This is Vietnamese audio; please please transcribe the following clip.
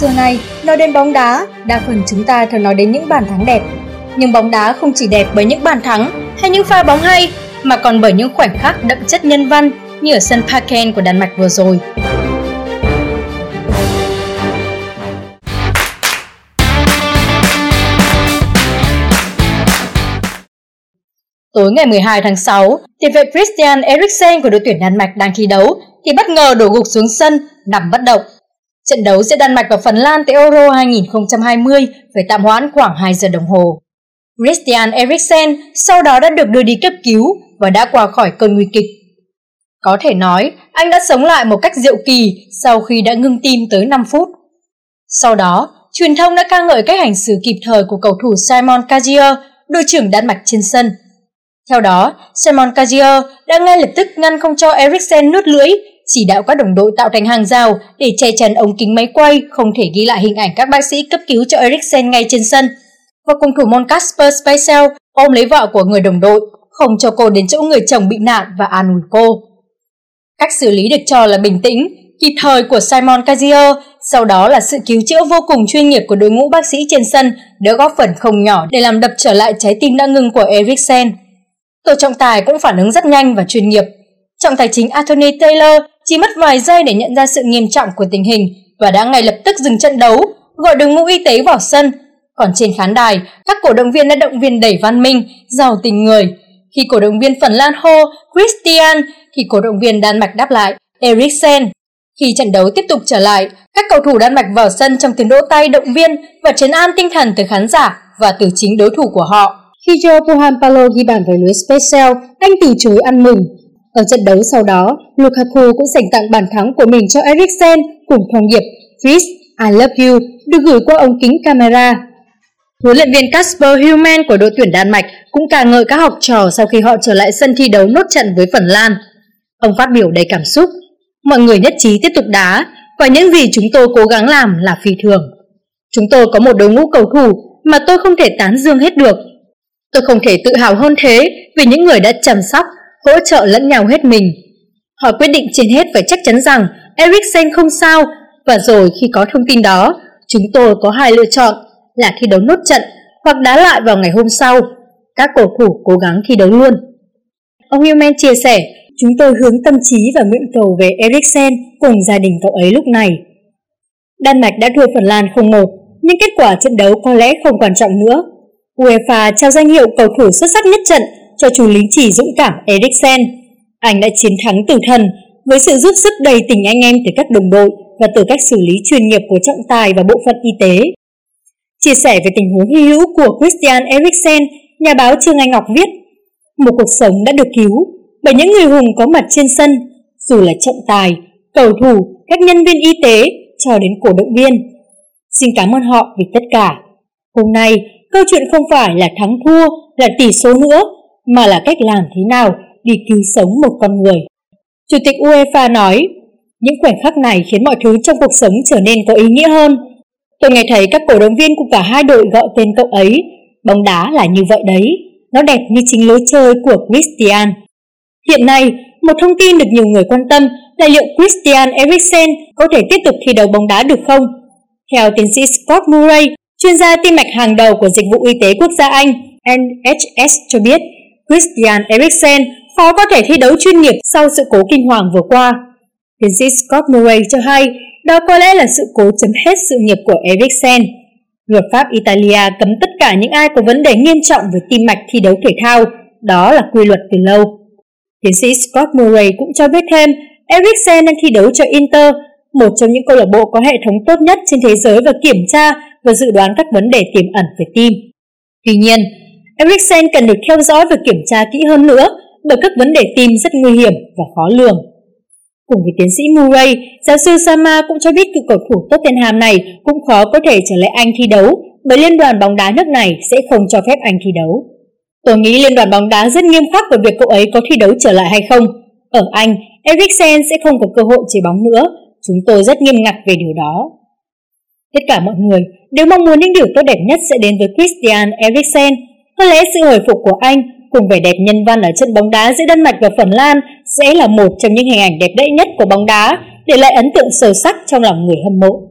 Xưa nay, nói đến bóng đá, đa phần chúng ta thường nói đến những bàn thắng đẹp. Nhưng bóng đá không chỉ đẹp bởi những bàn thắng hay những pha bóng hay, mà còn bởi những khoảnh khắc đậm chất nhân văn như ở sân Parken của Đan Mạch vừa rồi. Tối ngày 12 tháng 6, tiền vệ Christian Eriksen của đội tuyển Đan Mạch đang thi đấu thì bất ngờ đổ gục xuống sân, nằm bất động. Trận đấu giữa Đan Mạch và Phần Lan tại Euro 2020 phải tạm hoãn khoảng 2 giờ đồng hồ. Christian Eriksen sau đó đã được đưa đi cấp cứu và đã qua khỏi cơn nguy kịch. Có thể nói, anh đã sống lại một cách diệu kỳ sau khi đã ngưng tim tới 5 phút. Sau đó, truyền thông đã ca ngợi cách hành xử kịp thời của cầu thủ Simon Kajier, đội trưởng Đan Mạch trên sân. Theo đó, Simon Kajier đã ngay lập tức ngăn không cho Eriksen nuốt lưỡi chỉ đạo các đồng đội tạo thành hàng rào để che chắn ống kính máy quay không thể ghi lại hình ảnh các bác sĩ cấp cứu cho Eriksen ngay trên sân. Và cung thủ môn Casper Spacel ôm lấy vợ của người đồng đội, không cho cô đến chỗ người chồng bị nạn và an ủi cô. Cách xử lý được cho là bình tĩnh, kịp thời của Simon Kazier, sau đó là sự cứu chữa vô cùng chuyên nghiệp của đội ngũ bác sĩ trên sân đã góp phần không nhỏ để làm đập trở lại trái tim đã ngừng của Eriksen. Tổ trọng tài cũng phản ứng rất nhanh và chuyên nghiệp. Trọng tài chính Anthony Taylor chỉ mất vài giây để nhận ra sự nghiêm trọng của tình hình và đã ngay lập tức dừng trận đấu, gọi đội ngũ y tế vào sân. Còn trên khán đài, các cổ động viên đã động viên đẩy văn minh, giàu tình người. Khi cổ động viên Phần Lan hô Christian thì cổ động viên Đan Mạch đáp lại Eriksen. Khi trận đấu tiếp tục trở lại, các cầu thủ Đan Mạch vào sân trong tiếng đỗ tay động viên và trấn an tinh thần từ khán giả và từ chính đối thủ của họ. Khi Joe Puhanpalo ghi bàn với lưới Special, anh từ chối ăn mừng ở trận đấu sau đó, Lukaku cũng dành tặng bàn thắng của mình cho Eriksen cùng thông điệp Chris, I love you được gửi qua ống kính camera. Huấn luyện viên Kasper Human của đội tuyển Đan Mạch cũng ca ngợi các học trò sau khi họ trở lại sân thi đấu nốt trận với Phần Lan. Ông phát biểu đầy cảm xúc. Mọi người nhất trí tiếp tục đá và những gì chúng tôi cố gắng làm là phi thường. Chúng tôi có một đội ngũ cầu thủ mà tôi không thể tán dương hết được. Tôi không thể tự hào hơn thế vì những người đã chăm sóc hỗ trợ lẫn nhau hết mình. Họ quyết định trên hết phải chắc chắn rằng Eriksen không sao và rồi khi có thông tin đó, chúng tôi có hai lựa chọn là thi đấu nốt trận hoặc đá lại vào ngày hôm sau. Các cầu thủ cố gắng thi đấu luôn. Ông Newman chia sẻ, chúng tôi hướng tâm trí và nguyện cầu về Eriksen cùng gia đình cậu ấy lúc này. Đan Mạch đã thua Phần Lan 0-1, nhưng kết quả trận đấu có lẽ không quan trọng nữa. UEFA trao danh hiệu cầu thủ xuất sắc nhất trận cho chú lính chỉ dũng cảm Eriksen. Anh đã chiến thắng tử thần với sự giúp sức đầy tình anh em từ các đồng đội và từ cách xử lý chuyên nghiệp của trọng tài và bộ phận y tế. Chia sẻ về tình huống hy hữu của Christian Eriksen, nhà báo Trương Anh Ngọc viết Một cuộc sống đã được cứu bởi những người hùng có mặt trên sân, dù là trọng tài, cầu thủ, các nhân viên y tế cho đến cổ động viên. Xin cảm ơn họ vì tất cả. Hôm nay, câu chuyện không phải là thắng thua, là tỷ số nữa, mà là cách làm thế nào để cứu sống một con người. Chủ tịch UEFA nói, những khoảnh khắc này khiến mọi thứ trong cuộc sống trở nên có ý nghĩa hơn. Tôi nghe thấy các cổ động viên của cả hai đội gọi tên cậu ấy, bóng đá là như vậy đấy, nó đẹp như chính lối chơi của Christian. Hiện nay, một thông tin được nhiều người quan tâm là liệu Christian Eriksen có thể tiếp tục thi đấu bóng đá được không? Theo tiến sĩ Scott Murray, chuyên gia tim mạch hàng đầu của Dịch vụ Y tế Quốc gia Anh, NHS cho biết, Christian Eriksen khó có thể thi đấu chuyên nghiệp sau sự cố kinh hoàng vừa qua. Tiến sĩ Scott Murray cho hay đó có lẽ là sự cố chấm hết sự nghiệp của Eriksen. Luật pháp Italia cấm tất cả những ai có vấn đề nghiêm trọng về tim mạch thi đấu thể thao, đó là quy luật từ lâu. Tiến sĩ Scott Murray cũng cho biết thêm Eriksen đang thi đấu cho Inter, một trong những câu lạc bộ có hệ thống tốt nhất trên thế giới và kiểm tra và dự đoán các vấn đề tiềm ẩn về tim. Tuy nhiên, Eriksen cần được theo dõi và kiểm tra kỹ hơn nữa bởi các vấn đề tim rất nguy hiểm và khó lường. Cùng với tiến sĩ Murray, giáo sư Sama cũng cho biết cựu cầu thủ Tottenham này cũng khó có thể trở lại Anh thi đấu bởi liên đoàn bóng đá nước này sẽ không cho phép anh thi đấu. Tôi nghĩ liên đoàn bóng đá rất nghiêm khắc về việc cậu ấy có thi đấu trở lại hay không. Ở Anh, Eriksen sẽ không có cơ hội chơi bóng nữa. Chúng tôi rất nghiêm ngặt về điều đó. Tất cả mọi người đều mong muốn những điều tốt đẹp nhất sẽ đến với Christian Eriksen có lẽ sự hồi phục của anh cùng vẻ đẹp nhân văn ở trận bóng đá giữa Đan Mạch và Phần Lan sẽ là một trong những hình ảnh đẹp đẽ nhất của bóng đá, để lại ấn tượng sâu sắc trong lòng người hâm mộ.